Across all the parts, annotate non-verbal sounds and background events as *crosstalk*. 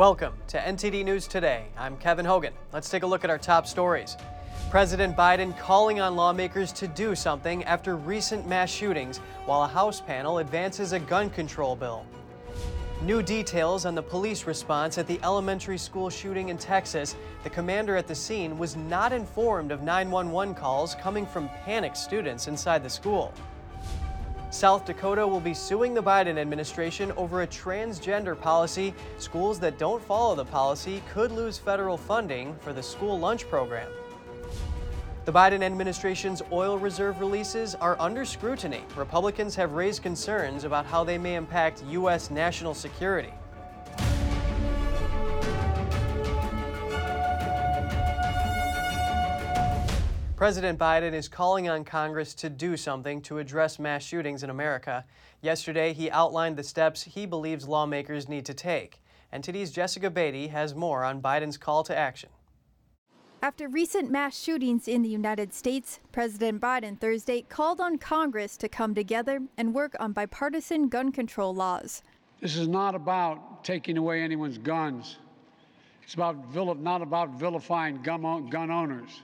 Welcome to NTD News Today. I'm Kevin Hogan. Let's take a look at our top stories. President Biden calling on lawmakers to do something after recent mass shootings, while a House panel advances a gun control bill. New details on the police response at the elementary school shooting in Texas. The commander at the scene was not informed of 911 calls coming from panicked students inside the school. South Dakota will be suing the Biden administration over a transgender policy. Schools that don't follow the policy could lose federal funding for the school lunch program. The Biden administration's oil reserve releases are under scrutiny. Republicans have raised concerns about how they may impact U.S. national security. President Biden is calling on Congress to do something to address mass shootings in America. Yesterday, he outlined the steps he believes lawmakers need to take. And today's Jessica Beatty has more on Biden's call to action. After recent mass shootings in the United States, President Biden Thursday called on Congress to come together and work on bipartisan gun control laws. This is not about taking away anyone's guns. It's about not about vilifying gun, gun owners.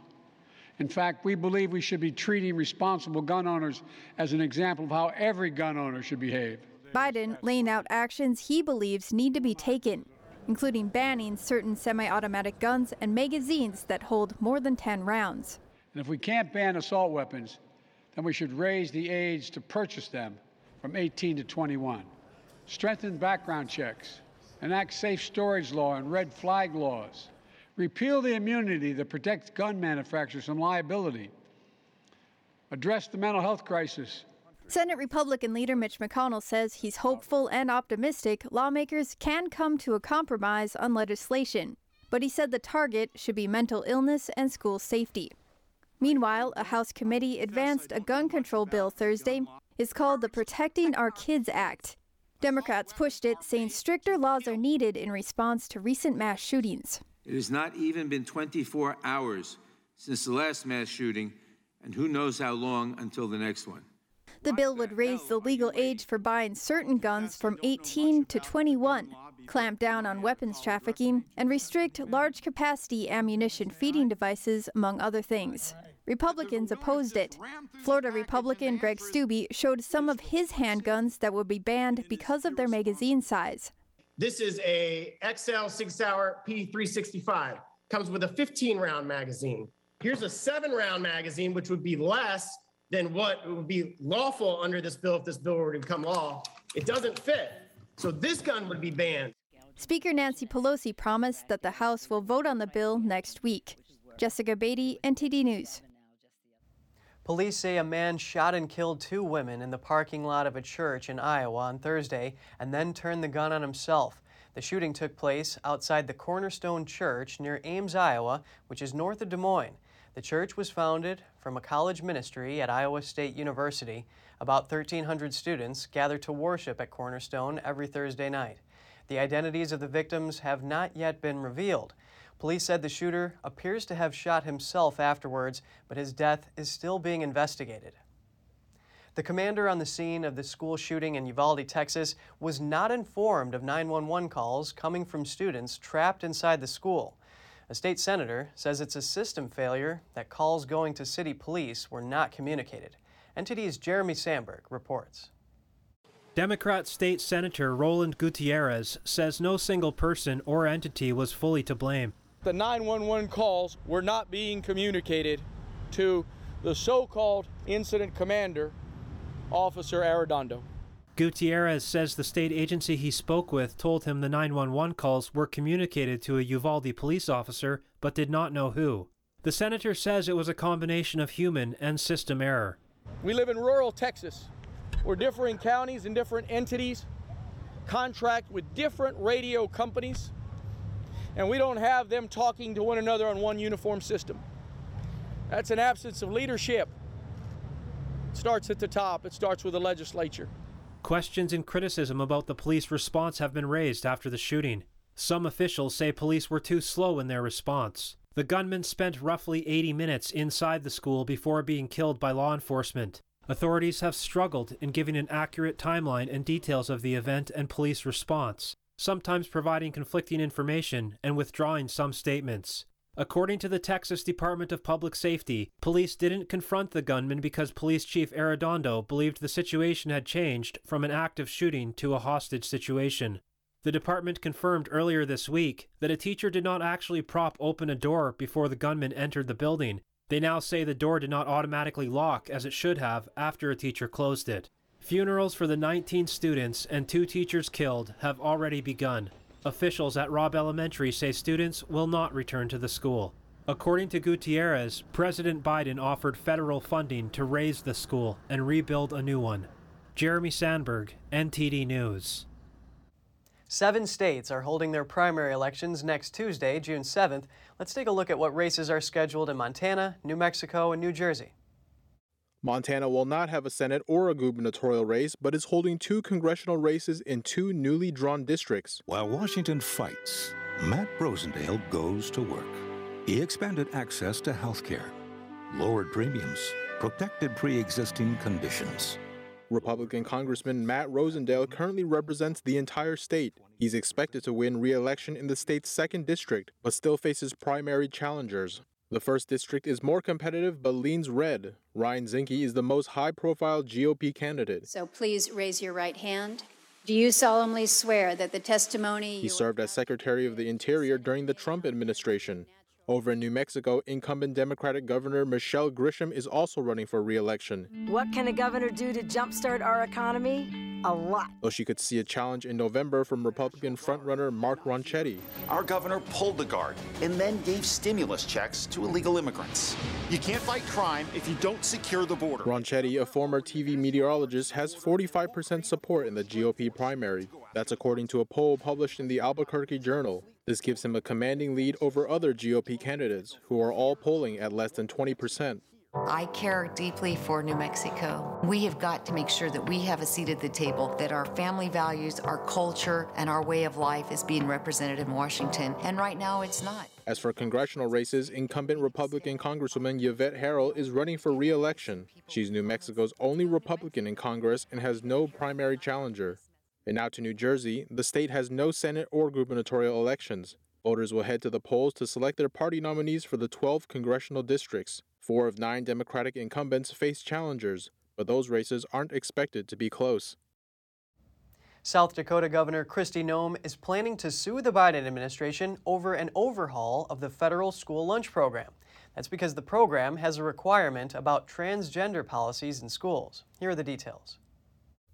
In fact, we believe we should be treating responsible gun owners as an example of how every gun owner should behave. Biden laying out actions he believes need to be taken, including banning certain semi automatic guns and magazines that hold more than 10 rounds. And if we can't ban assault weapons, then we should raise the age to purchase them from 18 to 21, strengthen background checks, enact safe storage law and red flag laws repeal the immunity that protects gun manufacturers from liability, address the mental health crisis. Senate Republican leader Mitch McConnell says he's hopeful and optimistic lawmakers can come to a compromise on legislation, but he said the target should be mental illness and school safety. Meanwhile, a House committee advanced a gun control bill Thursday. It's called the Protecting Our Kids Act. Democrats pushed it, saying stricter laws are needed in response to recent mass shootings. It has not even been 24 hours since the last mass shooting, and who knows how long until the next one. The bill would raise the legal age for buying certain guns from 18 to 21, clamp down on weapons trafficking, and restrict large capacity ammunition feeding devices, among other things. Republicans opposed it. Florida Republican Greg Steube showed some of his handguns that would be banned because of their magazine size. This is a XL Sig Sauer P365. Comes with a 15 round magazine. Here's a seven round magazine, which would be less than what would be lawful under this bill if this bill were to become law. It doesn't fit. So this gun would be banned. Speaker Nancy Pelosi promised that the House will vote on the bill next week. Jessica Beatty, NTD News. Police say a man shot and killed two women in the parking lot of a church in Iowa on Thursday and then turned the gun on himself. The shooting took place outside the Cornerstone Church near Ames, Iowa, which is north of Des Moines. The church was founded from a college ministry at Iowa State University. About 1,300 students gather to worship at Cornerstone every Thursday night. The identities of the victims have not yet been revealed. Police said the shooter appears to have shot himself afterwards, but his death is still being investigated. The commander on the scene of the school shooting in Uvalde, Texas, was not informed of 911 calls coming from students trapped inside the school. A state senator says it's a system failure that calls going to city police were not communicated. NTD's Jeremy Sandberg reports. Democrat State Senator Roland Gutierrez says no single person or entity was fully to blame the 911 calls were not being communicated to the so-called incident commander, Officer Arredondo. Gutierrez says the state agency he spoke with told him the 911 calls were communicated to a Uvalde police officer but did not know who. The senator says it was a combination of human and system error. We live in rural Texas, where differing counties and different entities contract with different radio companies and we don't have them talking to one another on one uniform system. That's an absence of leadership. It starts at the top, it starts with the legislature. Questions and criticism about the police response have been raised after the shooting. Some officials say police were too slow in their response. The gunman spent roughly 80 minutes inside the school before being killed by law enforcement. Authorities have struggled in giving an accurate timeline and details of the event and police response. Sometimes providing conflicting information and withdrawing some statements. According to the Texas Department of Public Safety, police didn't confront the gunman because Police Chief Arredondo believed the situation had changed from an active shooting to a hostage situation. The department confirmed earlier this week that a teacher did not actually prop open a door before the gunman entered the building. They now say the door did not automatically lock as it should have after a teacher closed it. Funerals for the 19 students and two teachers killed have already begun. Officials at Robb Elementary say students will not return to the school. According to Gutierrez, President Biden offered federal funding to raze the school and rebuild a new one. Jeremy Sandberg, NTD News. Seven states are holding their primary elections next Tuesday, June 7th. Let's take a look at what races are scheduled in Montana, New Mexico, and New Jersey. Montana will not have a Senate or a gubernatorial race, but is holding two congressional races in two newly drawn districts. While Washington fights, Matt Rosendale goes to work. He expanded access to health care, lowered premiums, protected pre existing conditions. Republican Congressman Matt Rosendale currently represents the entire state. He's expected to win re election in the state's second district, but still faces primary challengers. The first district is more competitive but leans red. Ryan Zinke is the most high profile GOP candidate. So please raise your right hand. Do you solemnly swear that the testimony. He served as Secretary of the Interior during the Trump administration. Over in New Mexico, incumbent Democratic Governor Michelle Grisham is also running for re election. What can a governor do to jumpstart our economy? A lot. Though she could see a challenge in November from Republican frontrunner Mark Ronchetti. Our governor pulled the guard and then gave stimulus checks to illegal immigrants. You can't fight crime if you don't secure the border. Ronchetti, a former TV meteorologist, has 45% support in the GOP primary. That's according to a poll published in the Albuquerque Journal. This gives him a commanding lead over other GOP candidates, who are all polling at less than 20%. I care deeply for New Mexico. We have got to make sure that we have a seat at the table, that our family values, our culture, and our way of life is being represented in Washington. And right now, it's not. As for congressional races, incumbent Republican Congresswoman Yvette Herrell is running for re election. She's New Mexico's only Republican in Congress and has no primary challenger. And now to New Jersey, the state has no Senate or gubernatorial elections. Voters will head to the polls to select their party nominees for the 12 congressional districts. Four of nine Democratic incumbents face challengers, but those races aren't expected to be close. South Dakota Governor Kristi Noem is planning to sue the Biden administration over an overhaul of the federal school lunch program. That's because the program has a requirement about transgender policies in schools. Here are the details.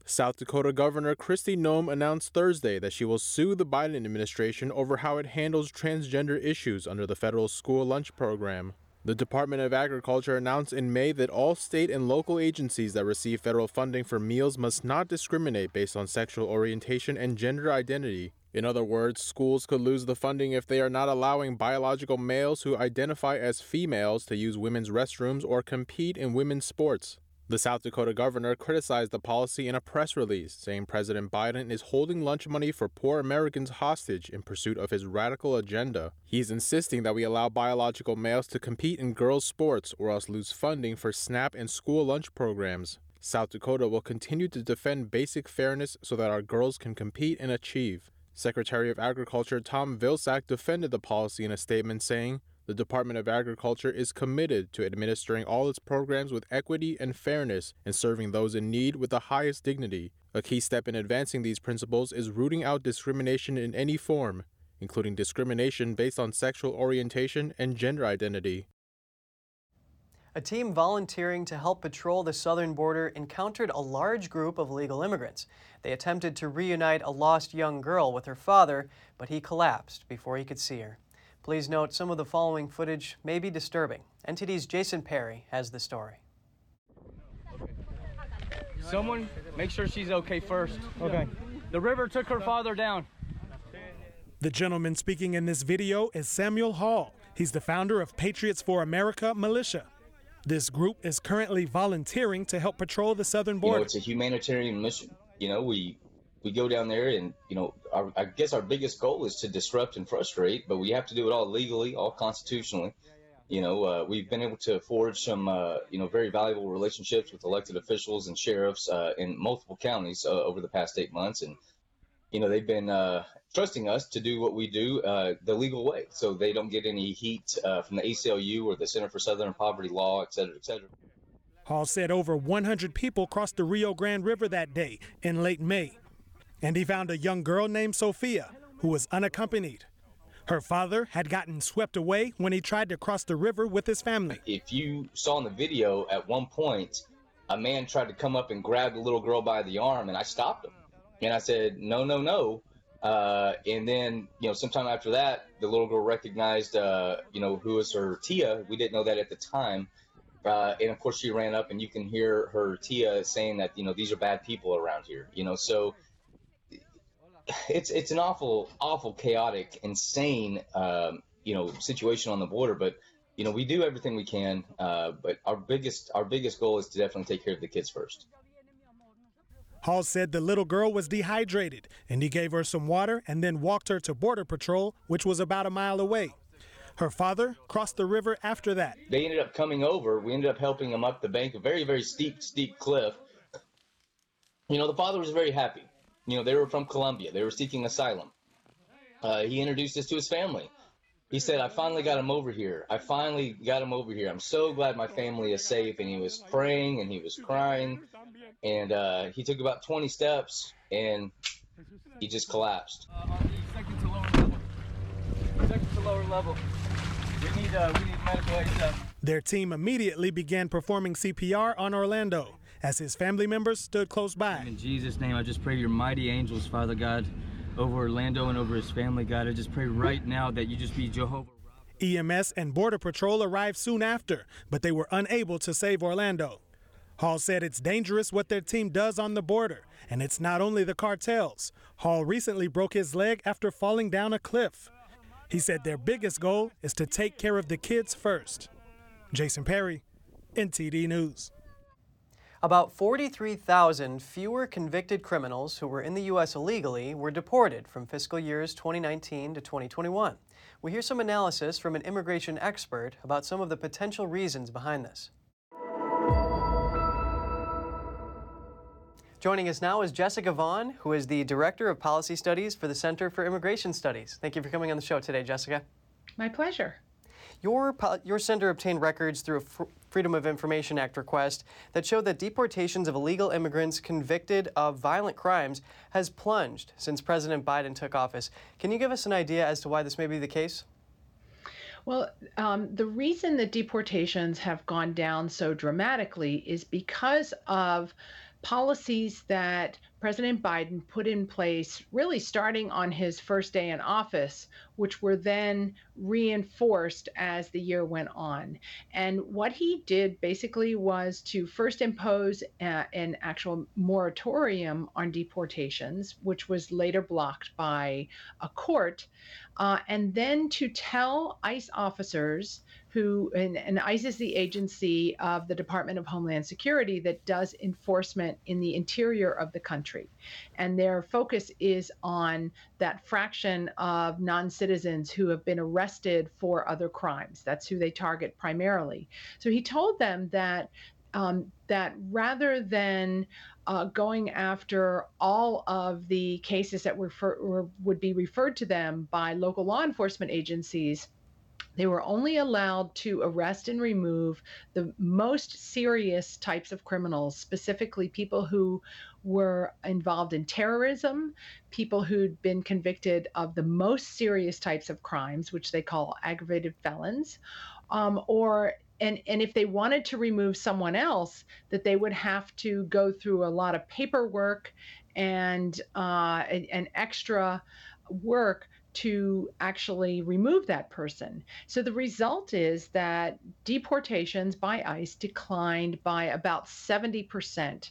South Dakota Governor Kristi Noem announced Thursday that she will sue the Biden administration over how it handles transgender issues under the federal school lunch program. The Department of Agriculture announced in May that all state and local agencies that receive federal funding for meals must not discriminate based on sexual orientation and gender identity. In other words, schools could lose the funding if they are not allowing biological males who identify as females to use women's restrooms or compete in women's sports. The South Dakota governor criticized the policy in a press release, saying President Biden is holding lunch money for poor Americans hostage in pursuit of his radical agenda. He's insisting that we allow biological males to compete in girls' sports or else lose funding for SNAP and school lunch programs. South Dakota will continue to defend basic fairness so that our girls can compete and achieve. Secretary of Agriculture Tom Vilsack defended the policy in a statement saying, the Department of Agriculture is committed to administering all its programs with equity and fairness and serving those in need with the highest dignity. A key step in advancing these principles is rooting out discrimination in any form, including discrimination based on sexual orientation and gender identity. A team volunteering to help patrol the southern border encountered a large group of illegal immigrants. They attempted to reunite a lost young girl with her father, but he collapsed before he could see her. Please note some of the following footage may be disturbing. NTD's Jason Perry has the story. Someone make sure she's okay first. Okay. The river took her father down. The gentleman speaking in this video is Samuel Hall. He's the founder of Patriots for America Militia. This group is currently volunteering to help patrol the southern border. You know, it's a humanitarian mission. You know, we we go down there and you know our, i guess our biggest goal is to disrupt and frustrate but we have to do it all legally all constitutionally you know uh, we've been able to forge some uh, you know very valuable relationships with elected officials and sheriffs uh, in multiple counties uh, over the past eight months and you know, they've been uh, trusting us to do what we do uh, the legal way, so they don't get any heat uh, from the ACLU or the Center for Southern Poverty Law, et cetera, et cetera. Hall said over 100 people crossed the Rio Grande River that day in late May. And he found a young girl named Sophia who was unaccompanied. Her father had gotten swept away when he tried to cross the river with his family. If you saw in the video, at one point, a man tried to come up and grab the little girl by the arm, and I stopped him. And I said, no, no, no. Uh, and then, you know, sometime after that, the little girl recognized, uh, you know, who was her Tia. We didn't know that at the time. Uh, and of course, she ran up, and you can hear her Tia saying that, you know, these are bad people around here. You know, so it's it's an awful, awful, chaotic, insane, um, you know, situation on the border. But you know, we do everything we can. Uh, but our biggest our biggest goal is to definitely take care of the kids first. Hall said the little girl was dehydrated, and he gave her some water and then walked her to Border Patrol, which was about a mile away. Her father crossed the river after that. They ended up coming over. We ended up helping them up the bank, a very, very steep, steep cliff. You know, the father was very happy. You know, they were from Colombia. They were seeking asylum. Uh, he introduced us to his family. He said, I finally got him over here. I finally got him over here. I'm so glad my family is safe. And he was praying and he was crying. And uh, he took about 20 steps and he just collapsed. Uh, second to lower level. Second to lower level. We need, uh, we need medical aid. Uh. Their team immediately began performing CPR on Orlando as his family members stood close by. In Jesus' name, I just pray your mighty angels, Father God, over Orlando and over his family, God. I just pray right now that you just be Jehovah. EMS and Border Patrol arrived soon after, but they were unable to save Orlando. Hall said it's dangerous what their team does on the border, and it's not only the cartels. Hall recently broke his leg after falling down a cliff. He said their biggest goal is to take care of the kids first. Jason Perry, NTD News. About 43,000 fewer convicted criminals who were in the U.S. illegally were deported from fiscal years 2019 to 2021. We hear some analysis from an immigration expert about some of the potential reasons behind this. Joining us now is Jessica Vaughn, who is the Director of Policy Studies for the Center for Immigration Studies. Thank you for coming on the show today, Jessica. My pleasure. Your, your center obtained records through a Freedom of Information Act request that showed that deportations of illegal immigrants convicted of violent crimes has plunged since President Biden took office. Can you give us an idea as to why this may be the case? Well, um, the reason that deportations have gone down so dramatically is because of policies that President Biden put in place, really starting on his first day in office, which were then reinforced as the year went on. And what he did basically was to first impose a, an actual moratorium on deportations, which was later blocked by a court, uh, and then to tell ICE officers who and, and, ICE is the agency of the Department of Homeland Security that does enforcement in the interior of the country. And their focus is on that fraction of non citizens who have been arrested for other crimes. That's who they target primarily. So he told them that. Um, that rather than uh, going after all of the cases that were, for, would be referred to them by local law enforcement agencies, they were only allowed to arrest and remove the most serious types of criminals, specifically people who were involved in terrorism, people who'd been convicted of the most serious types of crimes, which they call aggravated felons, um, or and, and if they wanted to remove someone else, that they would have to go through a lot of paperwork and uh, and extra work to actually remove that person. So the result is that deportations by ICE declined by about 70%.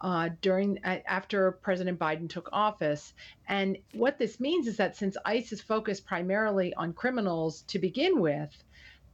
Uh, during after President Biden took office, and what this means is that since ICE is focused primarily on criminals to begin with,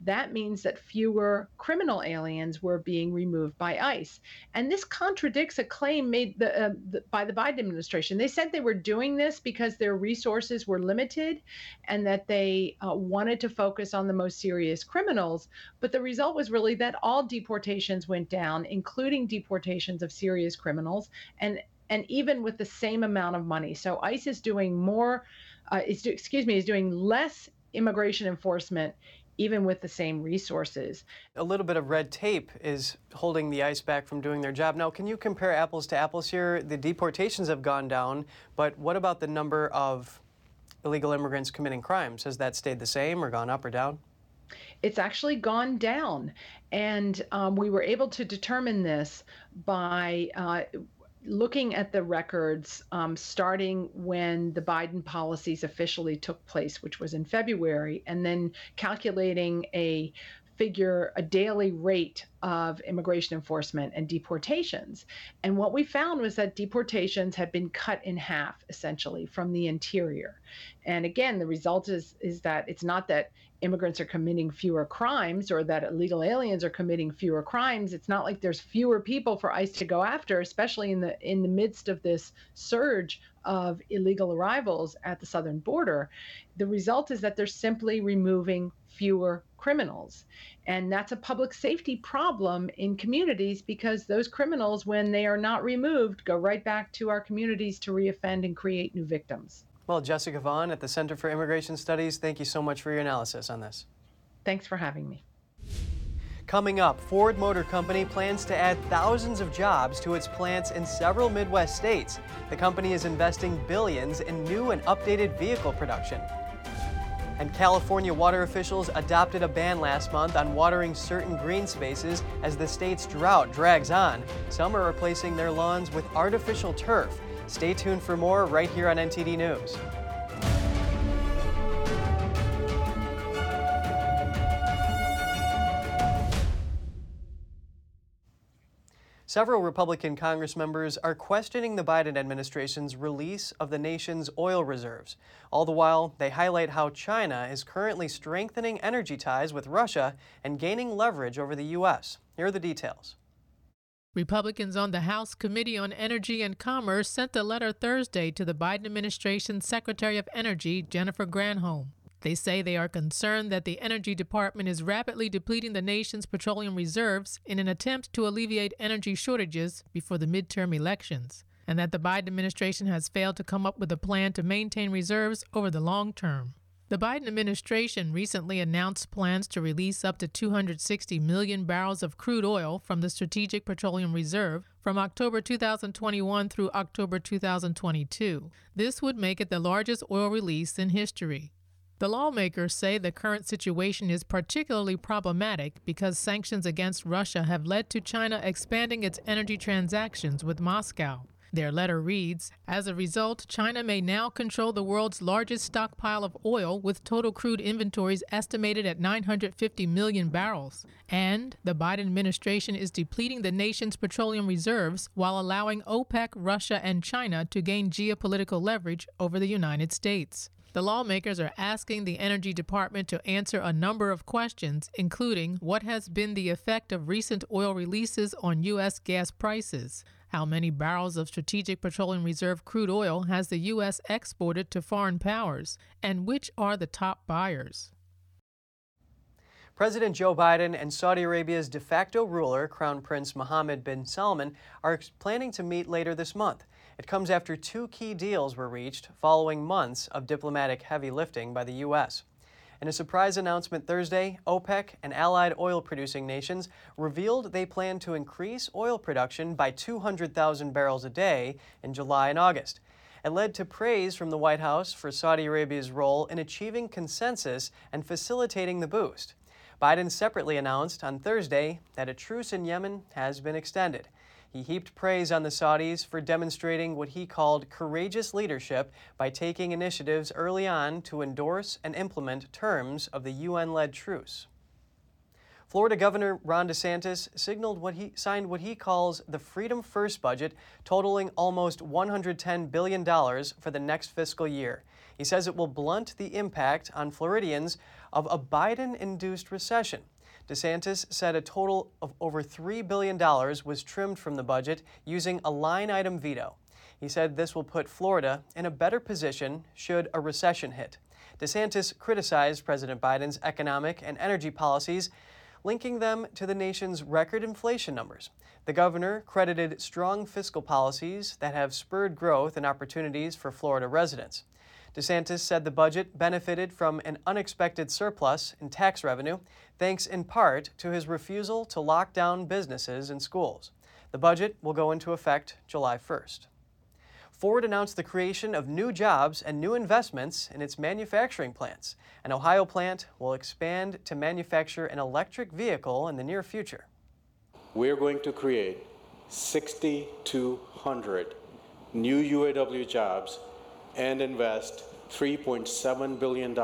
that means that fewer criminal aliens were being removed by ICE. And this contradicts a claim made the, uh, the, by the Biden administration. They said they were doing this because their resources were limited and that they uh, wanted to focus on the most serious criminals. But the result was really that all deportations went down, including deportations of serious criminals. And and even with the same amount of money. So ICE is doing more, uh, is excuse me, is doing less immigration enforcement even with the same resources. A little bit of red tape is holding the ICE back from doing their job. Now, can you compare apples to apples here? The deportations have gone down, but what about the number of illegal immigrants committing crimes? Has that stayed the same or gone up or down? It's actually gone down. And um, we were able to determine this by uh, looking at the records um, starting when the Biden policies officially took place, which was in February, and then calculating a figure a daily rate of immigration enforcement and deportations. And what we found was that deportations had been cut in half essentially from the interior. And again, the result is is that it's not that immigrants are committing fewer crimes or that illegal aliens are committing fewer crimes. It's not like there's fewer people for ICE to go after, especially in the in the midst of this surge of illegal arrivals at the southern border. The result is that they're simply removing fewer criminals. And that's a public safety problem in communities because those criminals, when they are not removed, go right back to our communities to reoffend and create new victims. Well, Jessica Vaughn at the Center for Immigration Studies, thank you so much for your analysis on this. Thanks for having me. Coming up, Ford Motor Company plans to add thousands of jobs to its plants in several Midwest states. The company is investing billions in new and updated vehicle production. And California water officials adopted a ban last month on watering certain green spaces as the state's drought drags on. Some are replacing their lawns with artificial turf. Stay tuned for more right here on NTD News. Several Republican Congress members are questioning the Biden administration's release of the nation's oil reserves. All the while, they highlight how China is currently strengthening energy ties with Russia and gaining leverage over the U.S. Here are the details. Republicans on the House Committee on Energy and Commerce sent a letter Thursday to the Biden administration's Secretary of Energy, Jennifer Granholm. They say they are concerned that the Energy Department is rapidly depleting the nation's petroleum reserves in an attempt to alleviate energy shortages before the midterm elections, and that the Biden administration has failed to come up with a plan to maintain reserves over the long term. The Biden administration recently announced plans to release up to 260 million barrels of crude oil from the Strategic Petroleum Reserve from October 2021 through October 2022. This would make it the largest oil release in history. The lawmakers say the current situation is particularly problematic because sanctions against Russia have led to China expanding its energy transactions with Moscow. Their letter reads As a result, China may now control the world's largest stockpile of oil, with total crude inventories estimated at 950 million barrels. And the Biden administration is depleting the nation's petroleum reserves while allowing OPEC, Russia, and China to gain geopolitical leverage over the United States. The lawmakers are asking the Energy Department to answer a number of questions, including what has been the effect of recent oil releases on U.S. gas prices? How many barrels of Strategic Petroleum Reserve crude oil has the U.S. exported to foreign powers? And which are the top buyers? President Joe Biden and Saudi Arabia's de facto ruler, Crown Prince Mohammed bin Salman, are planning to meet later this month. It comes after two key deals were reached following months of diplomatic heavy lifting by the U.S. In a surprise announcement Thursday, OPEC and allied oil producing nations revealed they plan to increase oil production by 200,000 barrels a day in July and August. It led to praise from the White House for Saudi Arabia's role in achieving consensus and facilitating the boost. Biden separately announced on Thursday that a truce in Yemen has been extended. He heaped praise on the Saudis for demonstrating what he called courageous leadership by taking initiatives early on to endorse and implement terms of the UN led truce. Florida Governor Ron DeSantis signaled what he signed what he calls the Freedom First budget, totaling almost $110 billion for the next fiscal year. He says it will blunt the impact on Floridians of a Biden induced recession. DeSantis said a total of over $3 billion was trimmed from the budget using a line item veto. He said this will put Florida in a better position should a recession hit. DeSantis criticized President Biden's economic and energy policies, linking them to the nation's record inflation numbers. The governor credited strong fiscal policies that have spurred growth and opportunities for Florida residents. DeSantis said the budget benefited from an unexpected surplus in tax revenue, thanks in part to his refusal to lock down businesses and schools. The budget will go into effect July 1st. Ford announced the creation of new jobs and new investments in its manufacturing plants. An Ohio plant will expand to manufacture an electric vehicle in the near future. We're going to create 6,200 new UAW jobs and invest $3.7 billion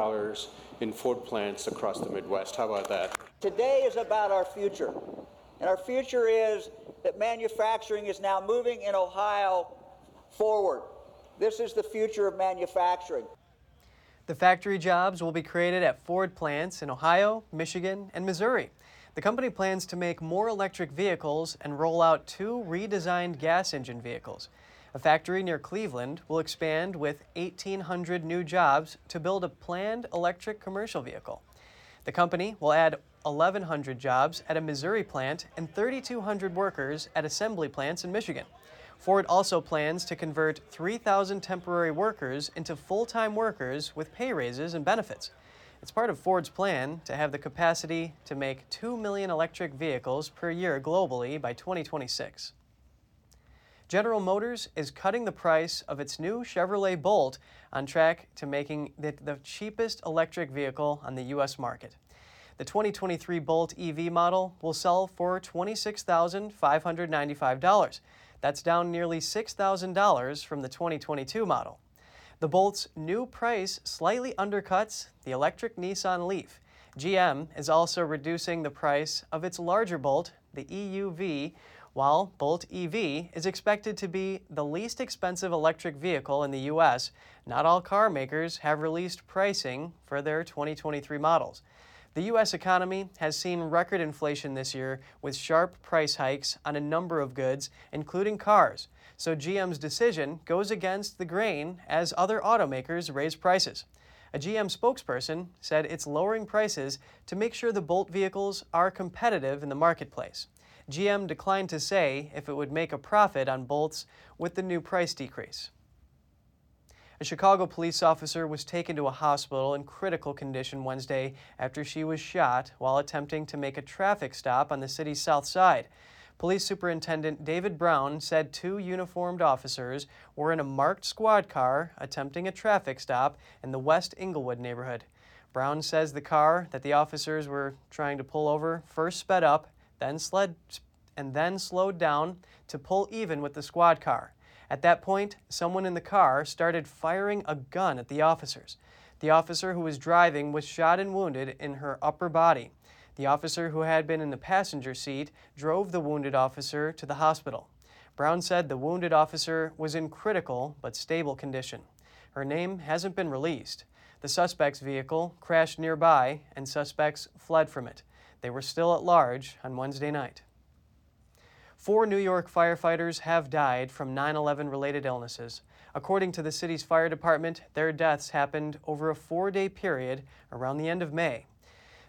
in Ford plants across the Midwest. How about that? Today is about our future. And our future is that manufacturing is now moving in Ohio forward. This is the future of manufacturing. The factory jobs will be created at Ford plants in Ohio, Michigan, and Missouri. The company plans to make more electric vehicles and roll out two redesigned gas engine vehicles. A factory near Cleveland will expand with 1,800 new jobs to build a planned electric commercial vehicle. The company will add 1,100 jobs at a Missouri plant and 3,200 workers at assembly plants in Michigan. Ford also plans to convert 3,000 temporary workers into full time workers with pay raises and benefits. It's part of Ford's plan to have the capacity to make 2 million electric vehicles per year globally by 2026. General Motors is cutting the price of its new Chevrolet Bolt on track to making it the cheapest electric vehicle on the U.S. market. The 2023 Bolt EV model will sell for $26,595. That's down nearly $6,000 from the 2022 model. The Bolt's new price slightly undercuts the electric Nissan Leaf. GM is also reducing the price of its larger Bolt, the EUV, while Bolt EV is expected to be the least expensive electric vehicle in the U.S. Not all car makers have released pricing for their 2023 models. The U.S. economy has seen record inflation this year with sharp price hikes on a number of goods, including cars. So GM's decision goes against the grain as other automakers raise prices. A GM spokesperson said it's lowering prices to make sure the Bolt vehicles are competitive in the marketplace. GM declined to say if it would make a profit on Bolts with the new price decrease. A Chicago police officer was taken to a hospital in critical condition Wednesday after she was shot while attempting to make a traffic stop on the city's south side. Police Superintendent David Brown said two uniformed officers were in a marked squad car attempting a traffic stop in the West Englewood neighborhood. Brown says the car that the officers were trying to pull over first sped up, then slid and then slowed down to pull even with the squad car. At that point, someone in the car started firing a gun at the officers. The officer who was driving was shot and wounded in her upper body. The officer who had been in the passenger seat drove the wounded officer to the hospital. Brown said the wounded officer was in critical but stable condition. Her name hasn't been released. The suspect's vehicle crashed nearby and suspects fled from it. They were still at large on Wednesday night. Four New York firefighters have died from 9 11 related illnesses. According to the city's fire department, their deaths happened over a four day period around the end of May.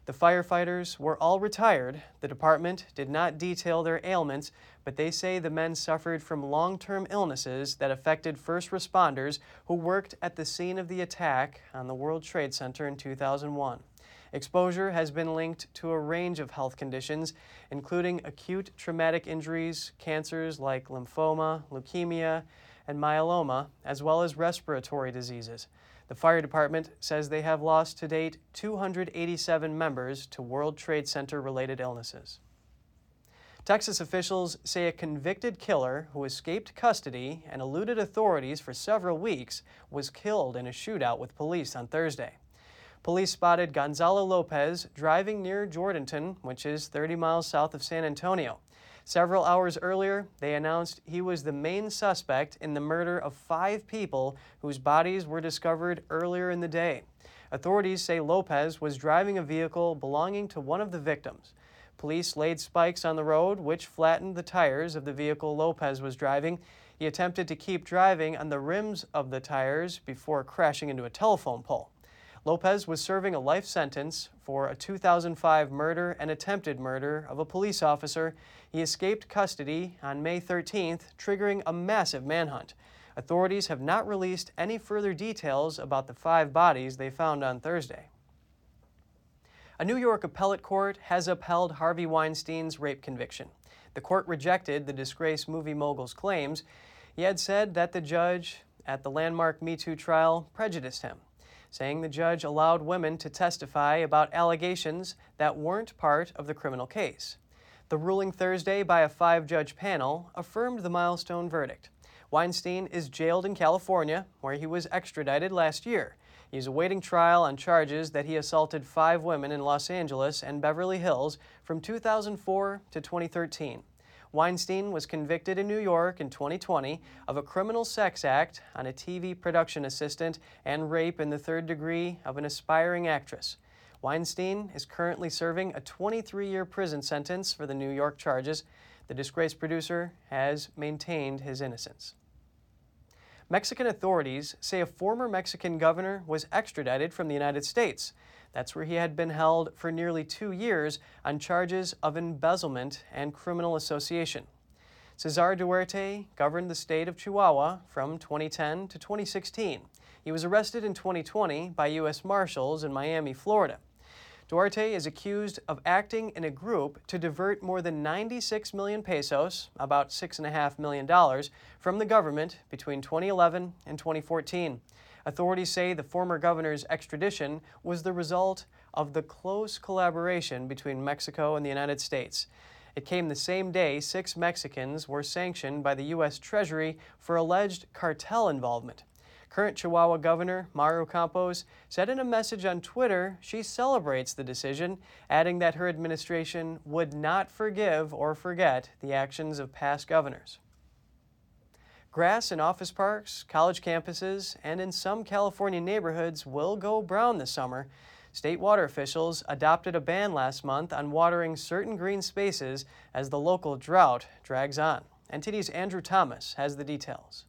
The firefighters were all retired. The department did not detail their ailments, but they say the men suffered from long term illnesses that affected first responders who worked at the scene of the attack on the World Trade Center in 2001. Exposure has been linked to a range of health conditions, including acute traumatic injuries, cancers like lymphoma, leukemia, and myeloma, as well as respiratory diseases. The fire department says they have lost to date 287 members to World Trade Center related illnesses. Texas officials say a convicted killer who escaped custody and eluded authorities for several weeks was killed in a shootout with police on Thursday. Police spotted Gonzalo Lopez driving near Jourdanton, which is 30 miles south of San Antonio. Several hours earlier, they announced he was the main suspect in the murder of five people whose bodies were discovered earlier in the day. Authorities say Lopez was driving a vehicle belonging to one of the victims. Police laid spikes on the road, which flattened the tires of the vehicle Lopez was driving. He attempted to keep driving on the rims of the tires before crashing into a telephone pole. Lopez was serving a life sentence for a 2005 murder and attempted murder of a police officer. He escaped custody on May 13th, triggering a massive manhunt. Authorities have not released any further details about the five bodies they found on Thursday. A New York appellate court has upheld Harvey Weinstein's rape conviction. The court rejected the disgraced movie mogul's claims. He had said that the judge at the landmark Me Too trial prejudiced him saying the judge allowed women to testify about allegations that weren't part of the criminal case. The ruling Thursday by a five judge panel affirmed the milestone verdict. Weinstein is jailed in California, where he was extradited last year. He's awaiting trial on charges that he assaulted five women in Los Angeles and Beverly Hills from 2004 to 2013. Weinstein was convicted in New York in 2020 of a criminal sex act on a TV production assistant and rape in the third degree of an aspiring actress. Weinstein is currently serving a 23 year prison sentence for the New York charges. The disgraced producer has maintained his innocence. Mexican authorities say a former Mexican governor was extradited from the United States. That's where he had been held for nearly two years on charges of embezzlement and criminal association. Cesar Duarte governed the state of Chihuahua from 2010 to 2016. He was arrested in 2020 by U.S. Marshals in Miami, Florida. Duarte is accused of acting in a group to divert more than 96 million pesos, about $6.5 million, from the government between 2011 and 2014. Authorities say the former governor's extradition was the result of the close collaboration between Mexico and the United States. It came the same day six Mexicans were sanctioned by the U.S. Treasury for alleged cartel involvement. Current Chihuahua Governor Maru Campos said in a message on Twitter she celebrates the decision, adding that her administration would not forgive or forget the actions of past governors. Grass in office parks, college campuses, and in some California neighborhoods will go brown this summer. State water officials adopted a ban last month on watering certain green spaces as the local drought drags on. NTD's Andrew Thomas has the details.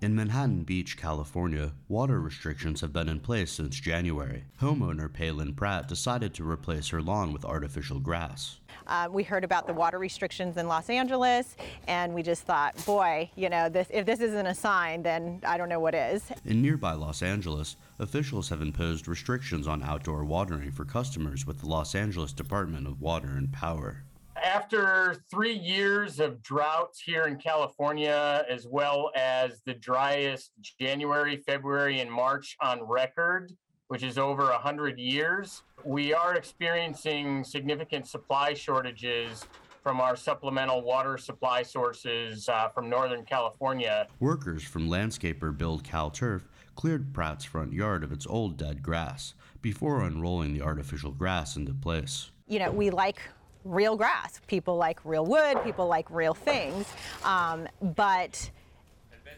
In Manhattan Beach, California, water restrictions have been in place since January. Homeowner Palin Pratt decided to replace her lawn with artificial grass. Uh, we heard about the water restrictions in Los Angeles, and we just thought, boy, you know, this, if this isn't a sign, then I don't know what is. In nearby Los Angeles, officials have imposed restrictions on outdoor watering for customers with the Los Angeles Department of Water and Power after three years of droughts here in California, as well as the driest January, February, and March on record, which is over 100 years, we are experiencing significant supply shortages from our supplemental water supply sources uh, from Northern California. Workers from landscaper Build Cal Turf cleared Pratt's front yard of its old dead grass before unrolling the artificial grass into place. You know, we like real grass. People like real wood, people like real things. Um, but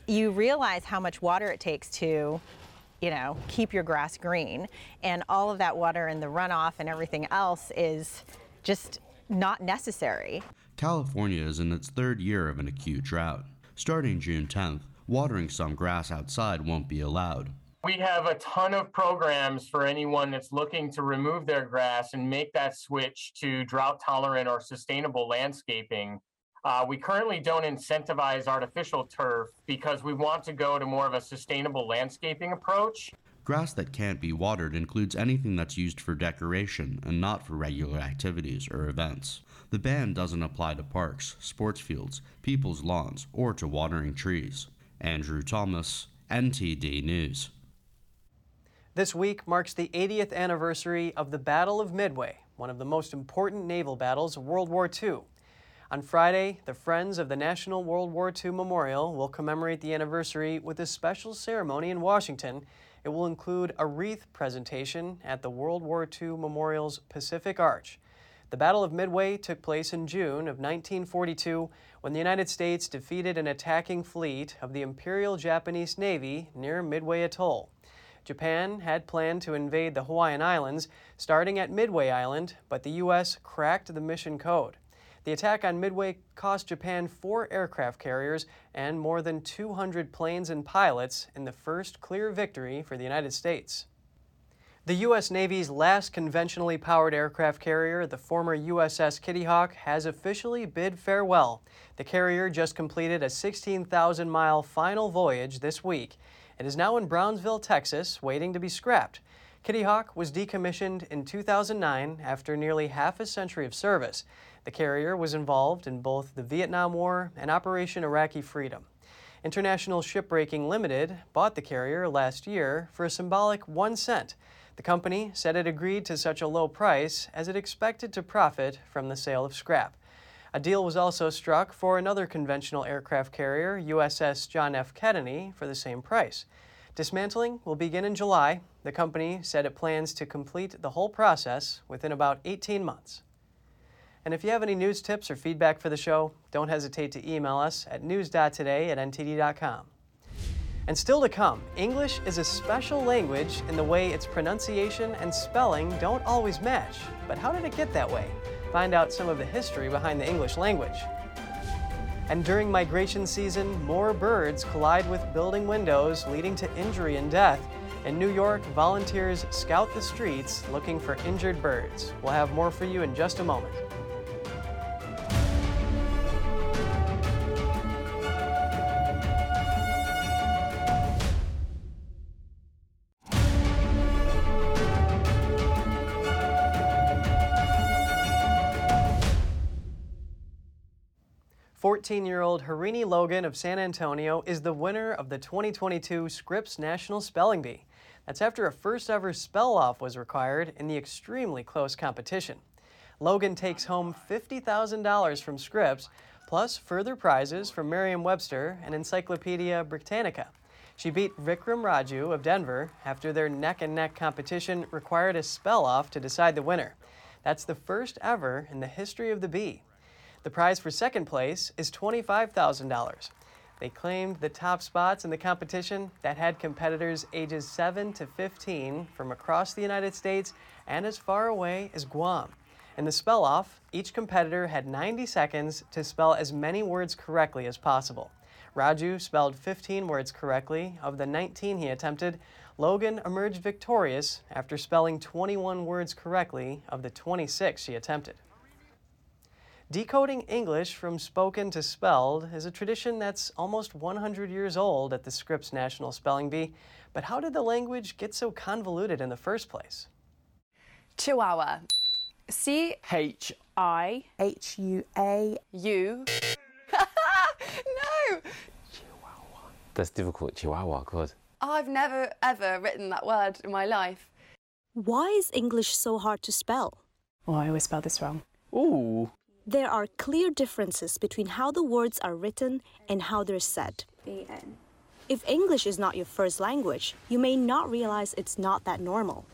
you realize how much water it takes to you know, keep your grass green. And all of that water and the runoff and everything else is just not necessary. California is in its third year of an acute drought. Starting June 10th, watering some grass outside won't be allowed. We have a ton of programs for anyone that's looking to remove their grass and make that switch to drought tolerant or sustainable landscaping. Uh, we currently don't incentivize artificial turf because we want to go to more of a sustainable landscaping approach. Grass that can't be watered includes anything that's used for decoration and not for regular activities or events. The ban doesn't apply to parks, sports fields, people's lawns, or to watering trees. Andrew Thomas, NTD News. This week marks the 80th anniversary of the Battle of Midway, one of the most important naval battles of World War II. On Friday, the Friends of the National World War II Memorial will commemorate the anniversary with a special ceremony in Washington. It will include a wreath presentation at the World War II Memorial's Pacific Arch. The Battle of Midway took place in June of 1942 when the United States defeated an attacking fleet of the Imperial Japanese Navy near Midway Atoll. Japan had planned to invade the Hawaiian Islands, starting at Midway Island, but the U.S. cracked the mission code. The attack on Midway cost Japan four aircraft carriers and more than 200 planes and pilots in the first clear victory for the United States. The U.S. Navy's last conventionally powered aircraft carrier, the former USS Kitty Hawk, has officially bid farewell. The carrier just completed a 16,000 mile final voyage this week. It is now in Brownsville, Texas, waiting to be scrapped. Kitty Hawk was decommissioned in 2009 after nearly half a century of service. The carrier was involved in both the Vietnam War and Operation Iraqi Freedom. International Shipbreaking Limited bought the carrier last year for a symbolic one cent. The company said it agreed to such a low price as it expected to profit from the sale of scrap. A deal was also struck for another conventional aircraft carrier, USS John F. Kennedy, for the same price. Dismantling will begin in July. The company said it plans to complete the whole process within about 18 months. And if you have any news tips or feedback for the show, don't hesitate to email us at news.today at ntd.com. And still to come, English is a special language in the way its pronunciation and spelling don't always match. But how did it get that way? Find out some of the history behind the English language. And during migration season, more birds collide with building windows, leading to injury and death. In New York, volunteers scout the streets looking for injured birds. We'll have more for you in just a moment. 14 year old Harini Logan of San Antonio is the winner of the 2022 Scripps National Spelling Bee. That's after a first ever spell off was required in the extremely close competition. Logan takes home $50,000 from Scripps, plus further prizes from Merriam Webster and Encyclopedia Britannica. She beat Vikram Raju of Denver after their neck and neck competition required a spell off to decide the winner. That's the first ever in the history of the bee. The prize for second place is $25,000. They claimed the top spots in the competition that had competitors ages 7 to 15 from across the United States and as far away as Guam. In the spell off, each competitor had 90 seconds to spell as many words correctly as possible. Raju spelled 15 words correctly of the 19 he attempted. Logan emerged victorious after spelling 21 words correctly of the 26 she attempted. Decoding English from spoken to spelled is a tradition that's almost 100 years old at the Scripps National Spelling Bee. But how did the language get so convoluted in the first place? Chihuahua. C H I H U A U. *laughs* no! Chihuahua. That's difficult, Chihuahua, God. I've never ever written that word in my life. Why is English so hard to spell? Oh, I always spell this wrong. Ooh. There are clear differences between how the words are written and how they're said. B-N. If English is not your first language, you may not realize it's not that normal.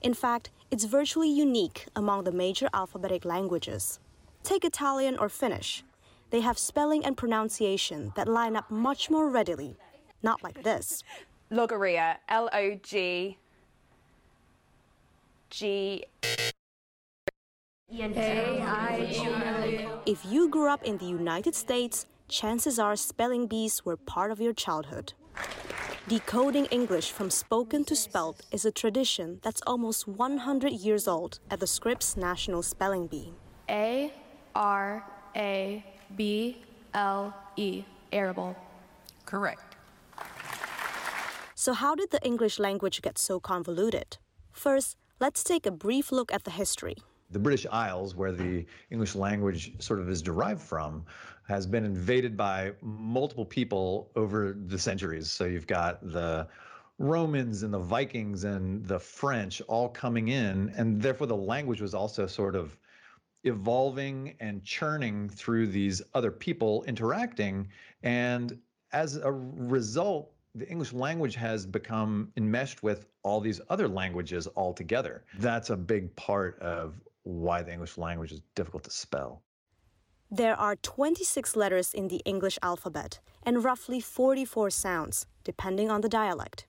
In fact, it's virtually unique among the major alphabetic languages. Take Italian or Finnish. They have spelling and pronunciation that line up much more readily, not like this. Logorrhea, L O G G if you grew up in the United States, chances are spelling bees were part of your childhood. Decoding English from spoken to spelt is a tradition that's almost 100 years old at the Scripps National Spelling Bee. A R A B L E. Arable. Correct. So, how did the English language get so convoluted? First, let's take a brief look at the history the British Isles, where the English language sort of is derived from, has been invaded by multiple people over the centuries. So you've got the Romans and the Vikings and the French all coming in, and therefore the language was also sort of evolving and churning through these other people interacting. And as a result, the English language has become enmeshed with all these other languages altogether. That's a big part of why the English language is difficult to spell. There are 26 letters in the English alphabet and roughly 44 sounds, depending on the dialect.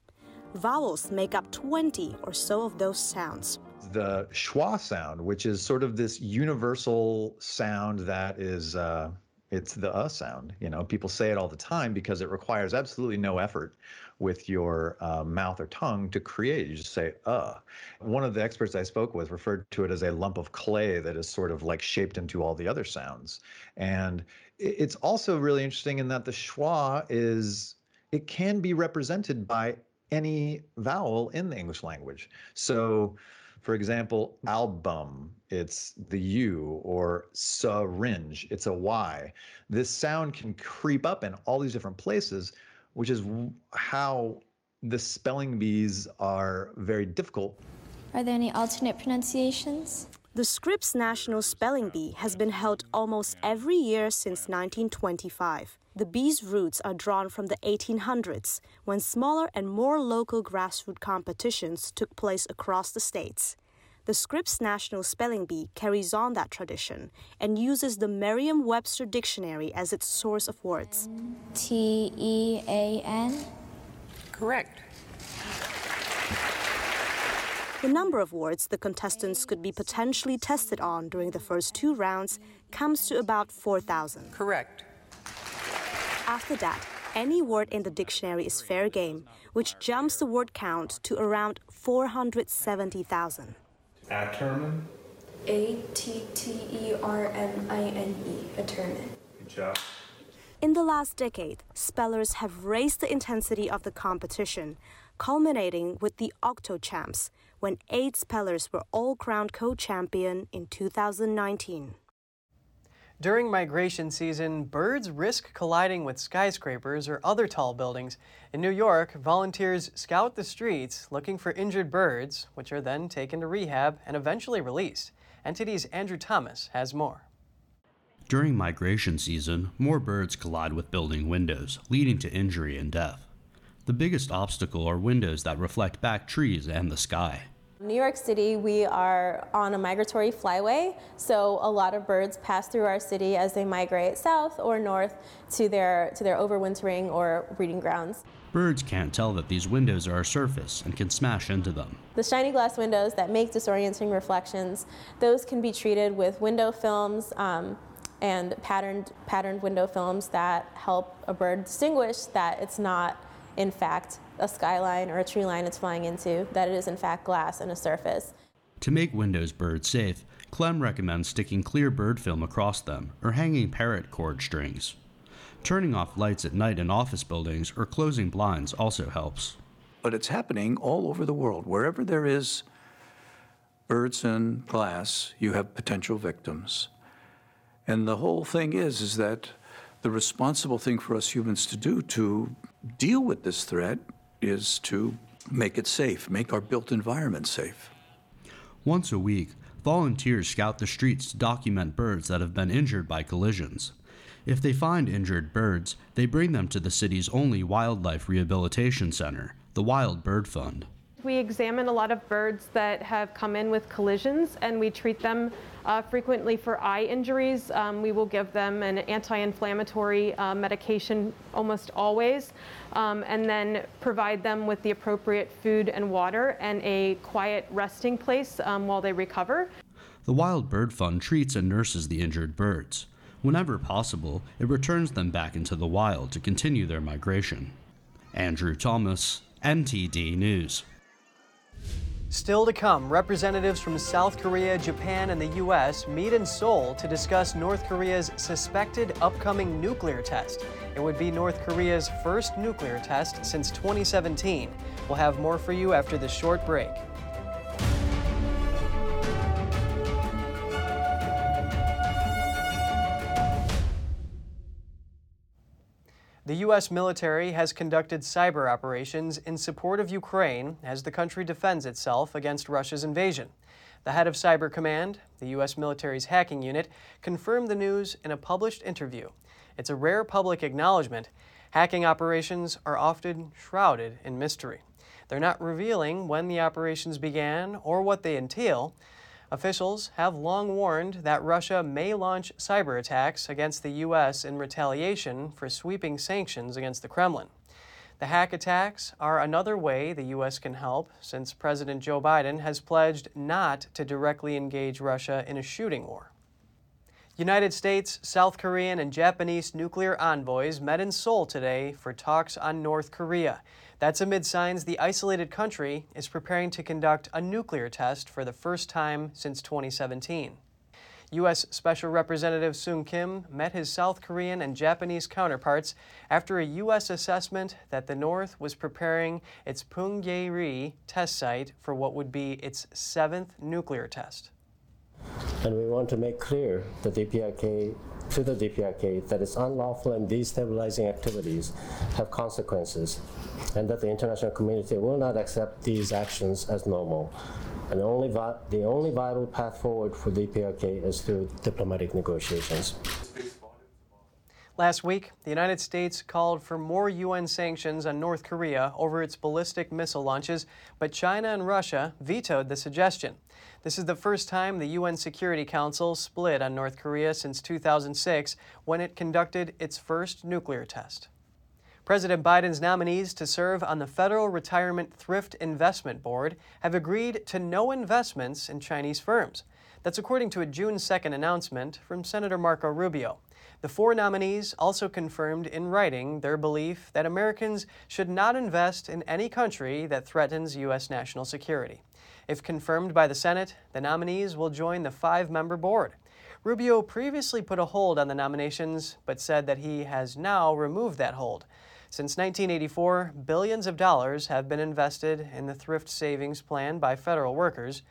Vowels make up 20 or so of those sounds. The schwa sound, which is sort of this universal sound that is uh, It's the uh sound. You know, people say it all the time because it requires absolutely no effort with your uh, mouth or tongue to create. You just say uh. One of the experts I spoke with referred to it as a lump of clay that is sort of like shaped into all the other sounds. And it's also really interesting in that the schwa is it can be represented by any vowel in the English language. So for example, album, it's the U, or syringe, it's a Y. This sound can creep up in all these different places, which is how the spelling bees are very difficult. Are there any alternate pronunciations? The Scripps National Spelling Bee has been held almost every year since 1925. The bee's roots are drawn from the 1800s, when smaller and more local grassroots competitions took place across the states. The Scripps National Spelling Bee carries on that tradition and uses the Merriam Webster Dictionary as its source of words. T E A N? Correct. The number of words the contestants could be potentially tested on during the first two rounds comes to about 4,000. Correct. After that, any word in the dictionary is fair game, which jumps the word count to around 470,000. Atterman? A T T E R M I N E, Atterman. Good job. In the last decade, spellers have raised the intensity of the competition, culminating with the Octo Champs, when eight spellers were all crowned co champion in 2019. During migration season, birds risk colliding with skyscrapers or other tall buildings. In New York, volunteers scout the streets looking for injured birds, which are then taken to rehab and eventually released. NTD's Andrew Thomas has more. During migration season, more birds collide with building windows, leading to injury and death. The biggest obstacle are windows that reflect back trees and the sky. New York City, we are on a migratory flyway, so a lot of birds pass through our city as they migrate south or north to their, to their overwintering or breeding grounds. Birds can't tell that these windows are a surface and can smash into them. The shiny glass windows that make disorienting reflections, those can be treated with window films um, and patterned, patterned window films that help a bird distinguish that it's not, in fact, a skyline or a tree line it's flying into, that it is in fact glass and a surface. To make windows bird safe, Clem recommends sticking clear bird film across them or hanging paracord strings. Turning off lights at night in office buildings or closing blinds also helps. But it's happening all over the world. Wherever there is birds and glass, you have potential victims. And the whole thing is is that the responsible thing for us humans to do to deal with this threat is to make it safe, make our built environment safe. Once a week, volunteers scout the streets to document birds that have been injured by collisions. If they find injured birds, they bring them to the city's only wildlife rehabilitation center, the Wild Bird Fund. We examine a lot of birds that have come in with collisions and we treat them uh, frequently for eye injuries. Um, we will give them an anti inflammatory uh, medication almost always um, and then provide them with the appropriate food and water and a quiet resting place um, while they recover. The Wild Bird Fund treats and nurses the injured birds. Whenever possible, it returns them back into the wild to continue their migration. Andrew Thomas, NTD News. Still to come, representatives from South Korea, Japan, and the U.S. meet in Seoul to discuss North Korea's suspected upcoming nuclear test. It would be North Korea's first nuclear test since 2017. We'll have more for you after this short break. The U.S. military has conducted cyber operations in support of Ukraine as the country defends itself against Russia's invasion. The head of Cyber Command, the U.S. military's hacking unit, confirmed the news in a published interview. It's a rare public acknowledgement. Hacking operations are often shrouded in mystery. They're not revealing when the operations began or what they entail. Officials have long warned that Russia may launch cyber attacks against the U.S. in retaliation for sweeping sanctions against the Kremlin. The hack attacks are another way the U.S. can help since President Joe Biden has pledged not to directly engage Russia in a shooting war. United States, South Korean, and Japanese nuclear envoys met in Seoul today for talks on North Korea. That's amid signs the isolated country is preparing to conduct a nuclear test for the first time since 2017. U.S. Special Representative Sung Kim met his South Korean and Japanese counterparts after a U.S. assessment that the North was preparing its Punggye-ri test site for what would be its seventh nuclear test. And we want to make clear that the DPRK to the DPRK that its unlawful and destabilizing activities have consequences, and that the international community will not accept these actions as normal. And the only, the only viable path forward for DPRK is through diplomatic negotiations. Last week, the United States called for more UN sanctions on North Korea over its ballistic missile launches, but China and Russia vetoed the suggestion. This is the first time the UN Security Council split on North Korea since 2006 when it conducted its first nuclear test. President Biden's nominees to serve on the Federal Retirement Thrift Investment Board have agreed to no investments in Chinese firms. That's according to a June 2nd announcement from Senator Marco Rubio. The four nominees also confirmed in writing their belief that Americans should not invest in any country that threatens U.S. national security. If confirmed by the Senate, the nominees will join the five member board. Rubio previously put a hold on the nominations, but said that he has now removed that hold. Since 1984, billions of dollars have been invested in the thrift savings plan by federal workers.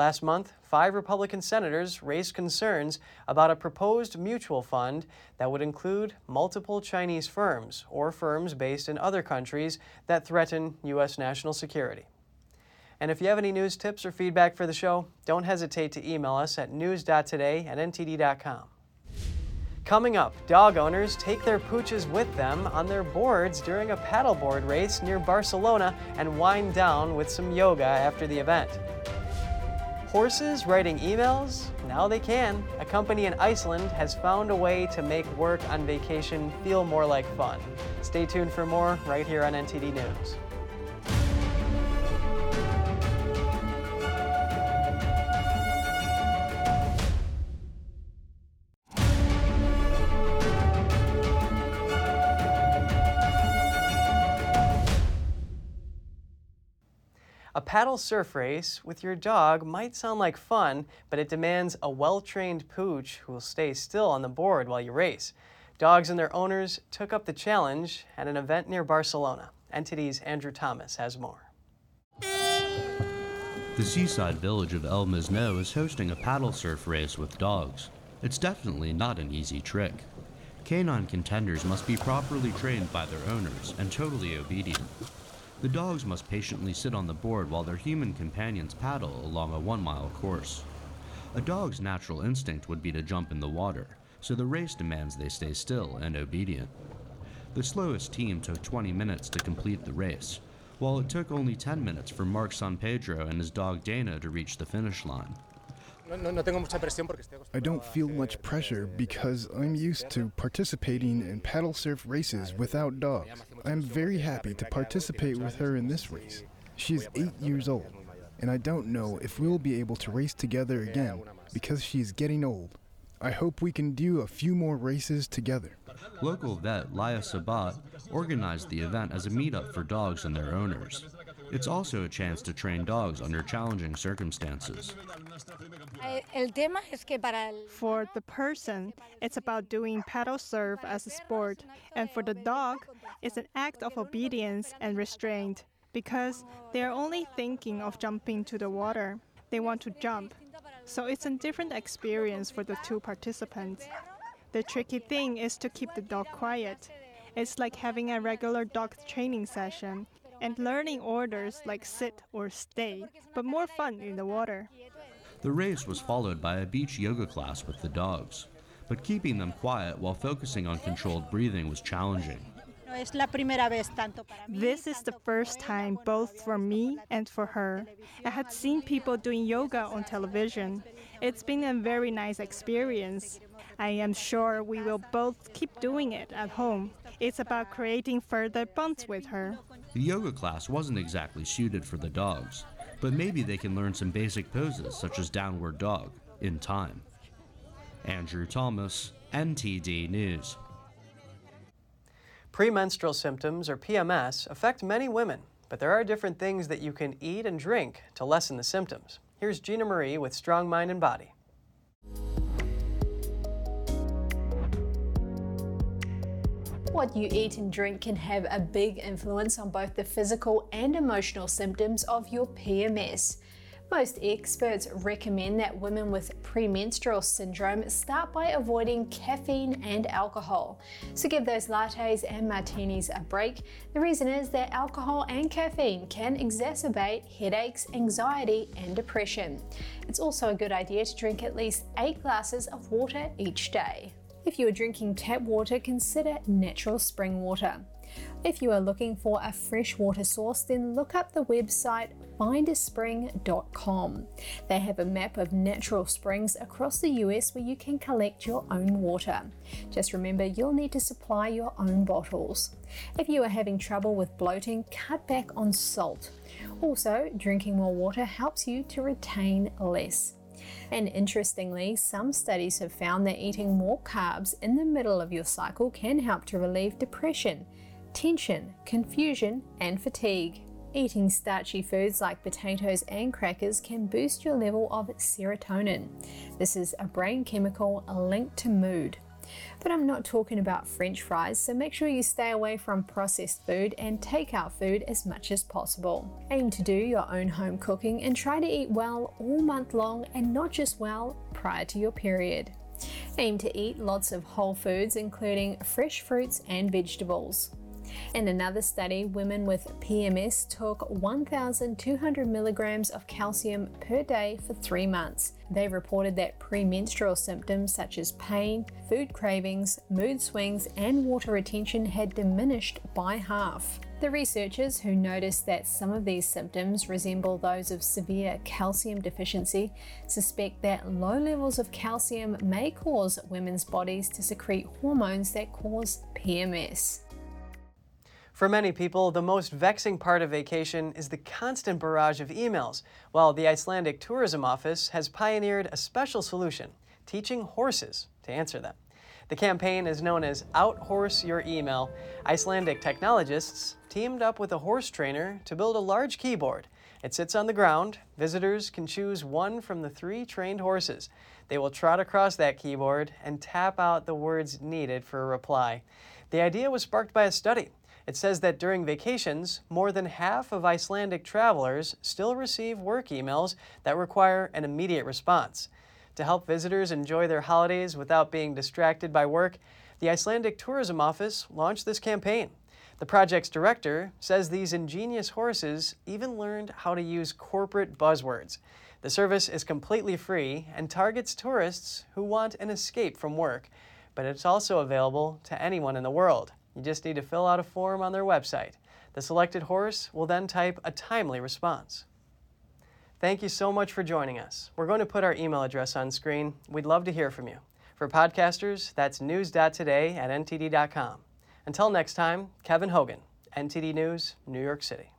Last month, five Republican senators raised concerns about a proposed mutual fund that would include multiple Chinese firms or firms based in other countries that threaten U.S. national security. And if you have any news tips or feedback for the show, don't hesitate to email us at news.today at ntd.com. Coming up, dog owners take their pooches with them on their boards during a paddleboard race near Barcelona and wind down with some yoga after the event. Horses writing emails? Now they can. A company in Iceland has found a way to make work on vacation feel more like fun. Stay tuned for more right here on NTD News. Paddle surf race with your dog might sound like fun, but it demands a well trained pooch who will stay still on the board while you race. Dogs and their owners took up the challenge at an event near Barcelona. NTD's Andrew Thomas has more. The seaside village of El Masnou is hosting a paddle surf race with dogs. It's definitely not an easy trick. Canine contenders must be properly trained by their owners and totally obedient. The dogs must patiently sit on the board while their human companions paddle along a one mile course. A dog's natural instinct would be to jump in the water, so the race demands they stay still and obedient. The slowest team took 20 minutes to complete the race, while it took only 10 minutes for Mark San Pedro and his dog Dana to reach the finish line. I don't feel much pressure because I'm used to participating in paddle surf races without dogs. I'm very happy to participate with her in this race. She's eight years old, and I don't know if we'll be able to race together again because she's getting old. I hope we can do a few more races together. Local vet Laya Sabat organized the event as a meetup for dogs and their owners. It's also a chance to train dogs under challenging circumstances. For the person, it's about doing paddle surf as a sport, and for the dog, it's an act of obedience and restraint because they're only thinking of jumping to the water. They want to jump. So it's a different experience for the two participants. The tricky thing is to keep the dog quiet. It's like having a regular dog training session and learning orders like sit or stay, but more fun in the water. The race was followed by a beach yoga class with the dogs, but keeping them quiet while focusing on controlled breathing was challenging. This is the first time both for me and for her. I had seen people doing yoga on television. It's been a very nice experience. I am sure we will both keep doing it at home. It's about creating further bonds with her. The yoga class wasn't exactly suited for the dogs, but maybe they can learn some basic poses such as downward dog in time. Andrew Thomas, NTD News. Premenstrual symptoms, or PMS, affect many women, but there are different things that you can eat and drink to lessen the symptoms. Here's Gina Marie with Strong Mind and Body. What you eat and drink can have a big influence on both the physical and emotional symptoms of your PMS. Most experts recommend that women with premenstrual syndrome start by avoiding caffeine and alcohol. So give those lattes and martinis a break. The reason is that alcohol and caffeine can exacerbate headaches, anxiety, and depression. It's also a good idea to drink at least eight glasses of water each day. If you are drinking tap water, consider natural spring water. If you are looking for a fresh water source, then look up the website findaspring.com. They have a map of natural springs across the US where you can collect your own water. Just remember you'll need to supply your own bottles. If you are having trouble with bloating, cut back on salt. Also, drinking more water helps you to retain less. And interestingly, some studies have found that eating more carbs in the middle of your cycle can help to relieve depression, tension, confusion, and fatigue. Eating starchy foods like potatoes and crackers can boost your level of serotonin. This is a brain chemical linked to mood. But I'm not talking about french fries, so make sure you stay away from processed food and takeout food as much as possible. Aim to do your own home cooking and try to eat well all month long and not just well prior to your period. Aim to eat lots of whole foods, including fresh fruits and vegetables. In another study, women with PMS took 1,200 milligrams of calcium per day for three months. They reported that premenstrual symptoms such as pain, food cravings, mood swings, and water retention had diminished by half. The researchers, who noticed that some of these symptoms resemble those of severe calcium deficiency, suspect that low levels of calcium may cause women's bodies to secrete hormones that cause PMS. For many people, the most vexing part of vacation is the constant barrage of emails, while the Icelandic Tourism Office has pioneered a special solution, teaching horses to answer them. The campaign is known as Outhorse Your Email. Icelandic technologists teamed up with a horse trainer to build a large keyboard. It sits on the ground. Visitors can choose one from the three trained horses. They will trot across that keyboard and tap out the words needed for a reply. The idea was sparked by a study. It says that during vacations, more than half of Icelandic travelers still receive work emails that require an immediate response. To help visitors enjoy their holidays without being distracted by work, the Icelandic Tourism Office launched this campaign. The project's director says these ingenious horses even learned how to use corporate buzzwords. The service is completely free and targets tourists who want an escape from work, but it's also available to anyone in the world. You just need to fill out a form on their website. The selected horse will then type a timely response. Thank you so much for joining us. We're going to put our email address on screen. We'd love to hear from you. For podcasters, that's news.today at ntd.com. Until next time, Kevin Hogan, NTD News, New York City.